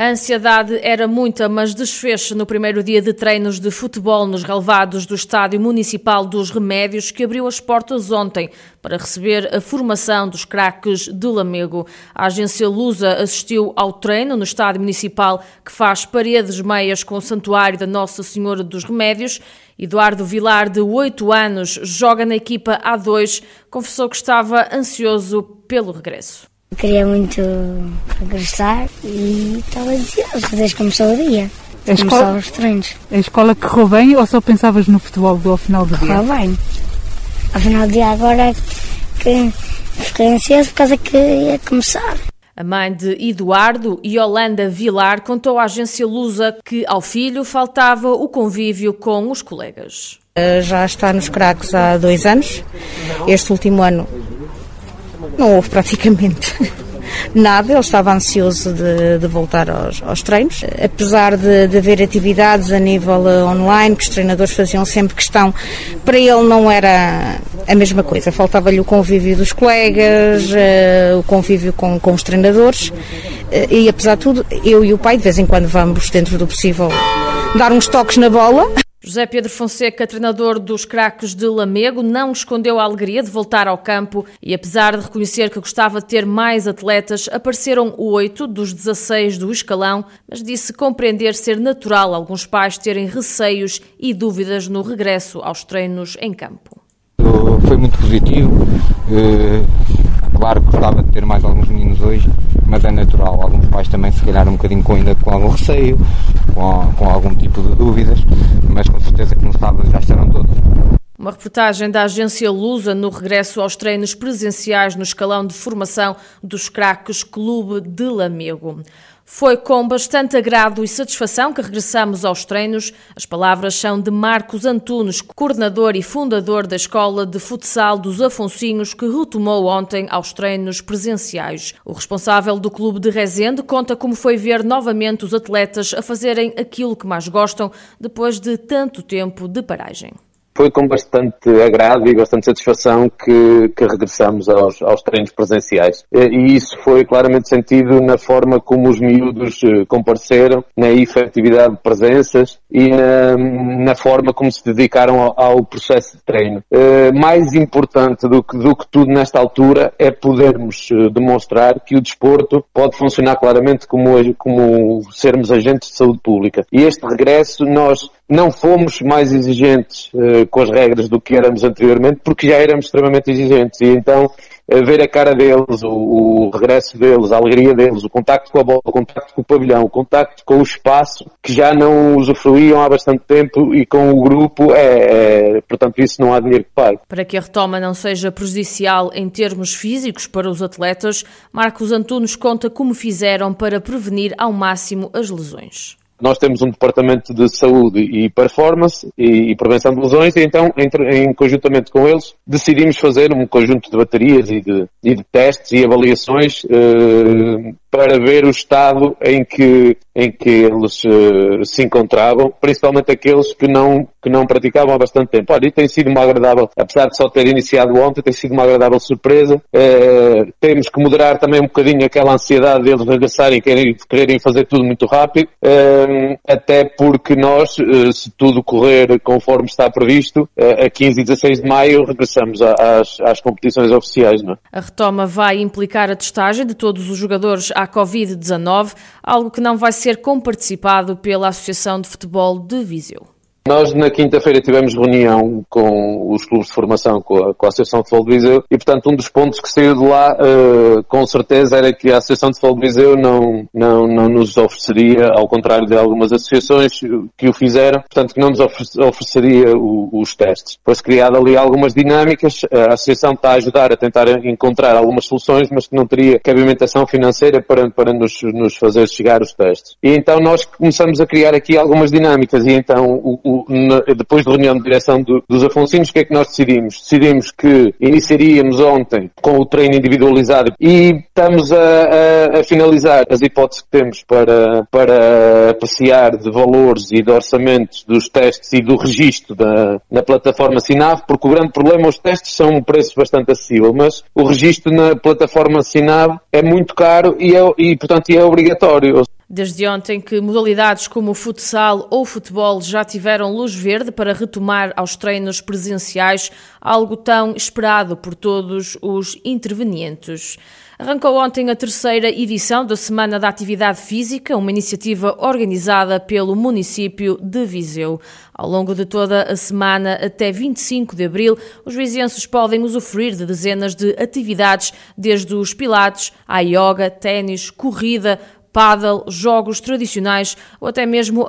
A ansiedade era muita, mas desfez no primeiro dia de treinos de futebol nos relevados do Estádio Municipal dos Remédios, que abriu as portas ontem para receber a formação dos craques de Lamego. A agência Lusa assistiu ao treino no Estádio Municipal, que faz paredes meias com o Santuário da Nossa Senhora dos Remédios. Eduardo Vilar, de 8 anos, joga na equipa A2, confessou que estava ansioso pelo regresso. Queria muito regressar e estava ansioso desde que começou o dia. A escola, os treinos. A escola correu bem ou só pensavas no futebol ao final do correu dia? Correu bem. Ao final do dia agora que fiquei ansioso por causa que ia começar. A mãe de Eduardo, Yolanda Vilar, contou à agência Lusa que ao filho faltava o convívio com os colegas. Já está nos craques há dois anos. Este último ano não houve praticamente nada, ele estava ansioso de, de voltar aos, aos, treinos. Apesar de, de, haver atividades a nível eh, online, que os treinadores faziam sempre questão, para ele não era a mesma coisa. Faltava-lhe o convívio dos colegas, uh, o convívio com, com os treinadores. Uh, e apesar de tudo, eu e o pai, de vez em quando, vamos, dentro do possível, dar uns toques na bola. José Pedro Fonseca, treinador dos craques de Lamego, não escondeu a alegria de voltar ao campo e, apesar de reconhecer que gostava de ter mais atletas, apareceram oito dos 16 do escalão, mas disse compreender ser natural alguns pais terem receios e dúvidas no regresso aos treinos em campo. Foi muito positivo. Claro que gostava de ter mais alguns meninos hoje, mas é natural. Alguns pais também, se calhar, um bocadinho com, ainda com algum receio, com, com algum tipo de dúvidas, mas com certeza que no sábado já estarão todos. Uma reportagem da agência Lusa no regresso aos treinos presenciais no escalão de formação dos craques Clube de Lamego. Foi com bastante agrado e satisfação que regressamos aos treinos. As palavras são de Marcos Antunes, coordenador e fundador da Escola de Futsal dos Afonsinhos, que retomou ontem aos treinos presenciais. O responsável do clube de Rezende conta como foi ver novamente os atletas a fazerem aquilo que mais gostam depois de tanto tempo de paragem foi com bastante agrado e bastante satisfação que, que regressamos aos, aos, treinos presenciais. E isso foi claramente sentido na forma como os miúdos eh, compareceram, na efetividade de presenças e na, na forma como se dedicaram ao, ao, processo de treino. Eh, mais importante do que, do que tudo nesta altura é podermos eh, demonstrar que o desporto pode funcionar claramente como, como sermos agentes de saúde pública. E este regresso nós não fomos mais exigentes uh, com as regras do que éramos anteriormente, porque já éramos extremamente exigentes. E então, uh, ver a cara deles, o, o, regresso deles, a alegria deles, o contacto com a bola, o contacto com o pavilhão, o contacto com o espaço, que já não usufruíam há bastante tempo, e com o grupo, é, é portanto, isso não há dinheiro que pague. Para que a retoma não seja prejudicial em termos físicos para os atletas, Marcos Antunes conta como fizeram para prevenir ao máximo as lesões. Nós temos um departamento de saúde e performance e, e prevenção de lesões e então, entre, em conjuntamente com eles, decidimos fazer um conjunto de baterias e de, e de testes e avaliações eh, para ver o estado em que, em que eles uh, se encontravam, principalmente aqueles que não, que não praticavam há bastante tempo. Olha, e tem sido uma agradável, apesar de só ter iniciado ontem, tem sido uma agradável surpresa. Uh, temos que moderar também um bocadinho aquela ansiedade deles regressarem e quererem, quererem fazer tudo muito rápido, uh, até porque nós, se tudo correr conforme está previsto, a 15 e 16 de maio regressamos às, às competições oficiais. Não é? A retoma vai implicar a testagem de todos os jogadores à Covid-19, algo que não vai ser comparticipado pela Associação de Futebol de Viseu. Nós na quinta-feira tivemos reunião com os clubes de formação, com a, com a Associação de Futebol de Viseu, e portanto um dos pontos que saiu de lá, uh, com certeza, era que a Associação de Futebol de Viseu não, não, não nos ofereceria, ao contrário de algumas associações que o fizeram, portanto que não nos ofereceria o, os testes. Foi-se criado ali algumas dinâmicas, a Associação está a ajudar a tentar encontrar algumas soluções, mas que não teria cabimentação financeira para, para nos, nos fazer chegar os testes. E então nós começamos a criar aqui algumas dinâmicas, e então o na, depois da reunião de direção do, dos Afonsinos, o que é que nós decidimos? Decidimos que iniciaríamos ontem com o treino individualizado e estamos a, a, a finalizar as hipóteses que temos para, para apreciar de valores e de orçamentos dos testes e do registro da, na plataforma Sinav, porque o grande problema, os testes são um preço bastante acessível, mas o registro na plataforma Sinav é muito caro e, é, e portanto, é obrigatório. Desde ontem que modalidades como o futsal ou o futebol já tiveram luz verde para retomar aos treinos presenciais, algo tão esperado por todos os intervenientes. Arrancou ontem a terceira edição da Semana da Atividade Física, uma iniciativa organizada pelo município de Viseu. Ao longo de toda a semana, até 25 de abril, os vizinhos podem usufruir de dezenas de atividades, desde os pilates à yoga, ténis, corrida, paddle, jogos tradicionais ou até mesmo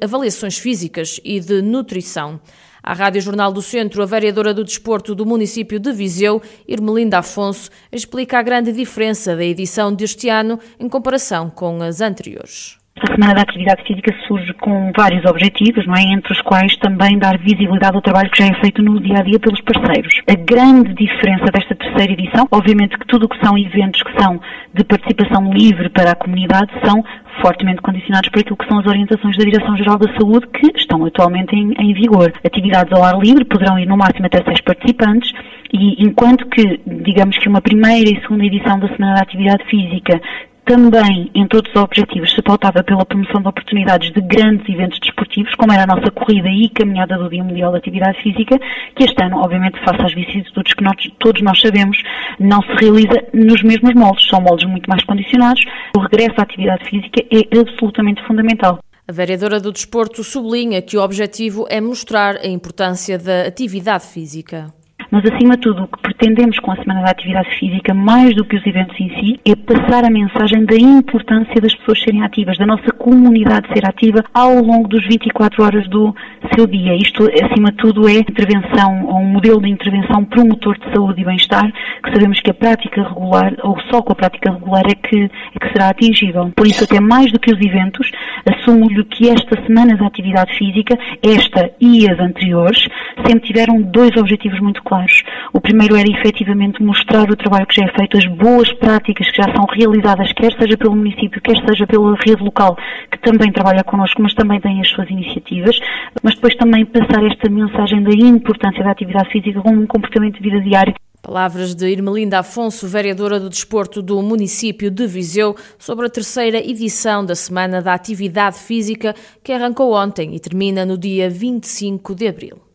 avaliações físicas e de nutrição. À Rádio Jornal do Centro, a vereadora do Desporto do município de Viseu, Irmelinda Afonso, explica a grande diferença da edição deste ano em comparação com as anteriores. A Semana da Atividade Física surge com vários objetivos, não é? entre os quais também dar visibilidade ao trabalho que já é feito no dia a dia pelos parceiros. A grande diferença desta terceira edição, obviamente que tudo o que são eventos que são de participação livre para a comunidade são fortemente condicionados por aquilo que são as orientações da Direção-Geral da Saúde que estão atualmente em, em vigor. Atividades ao ar livre poderão ir no máximo até seis participantes e enquanto que, digamos que uma primeira e segunda edição da Semana da Atividade Física também, entre outros objetivos, se pautava pela promoção de oportunidades de grandes eventos desportivos, como era a nossa corrida e caminhada do Dia Mundial da Atividade Física, que este ano, obviamente, face às vicissitudes que nós, todos nós sabemos, não se realiza nos mesmos moldes. São moldes muito mais condicionados. O regresso à atividade física é absolutamente fundamental. A vereadora do Desporto sublinha que o objetivo é mostrar a importância da atividade física. Mas, acima de tudo, o que pretendemos com a Semana da Atividade Física, mais do que os eventos em si, é passar a mensagem da importância das pessoas serem ativas, da nossa comunidade ser ativa ao longo dos 24 horas do seu dia. Isto, acima de tudo, é intervenção, ou um modelo de intervenção promotor de saúde e bem-estar, que sabemos que a prática regular, ou só com a prática regular, é que, é que será atingível. Por isso, até mais do que os eventos, assumo-lhe que esta Semana da Atividade Física, esta e as anteriores, sempre tiveram dois objetivos muito claros O primeiro era efetivamente mostrar o trabalho que já é feito, as boas práticas que já são realizadas, quer seja pelo município, quer seja pela rede local, que também trabalha connosco, mas também tem as suas iniciativas, mas depois também passar esta mensagem da importância da atividade física como um comportamento de vida diário. Palavras de Irmelinda Afonso, vereadora do Desporto do município de Viseu, sobre a terceira edição da Semana da Atividade Física, que arrancou ontem e termina no dia 25 de abril.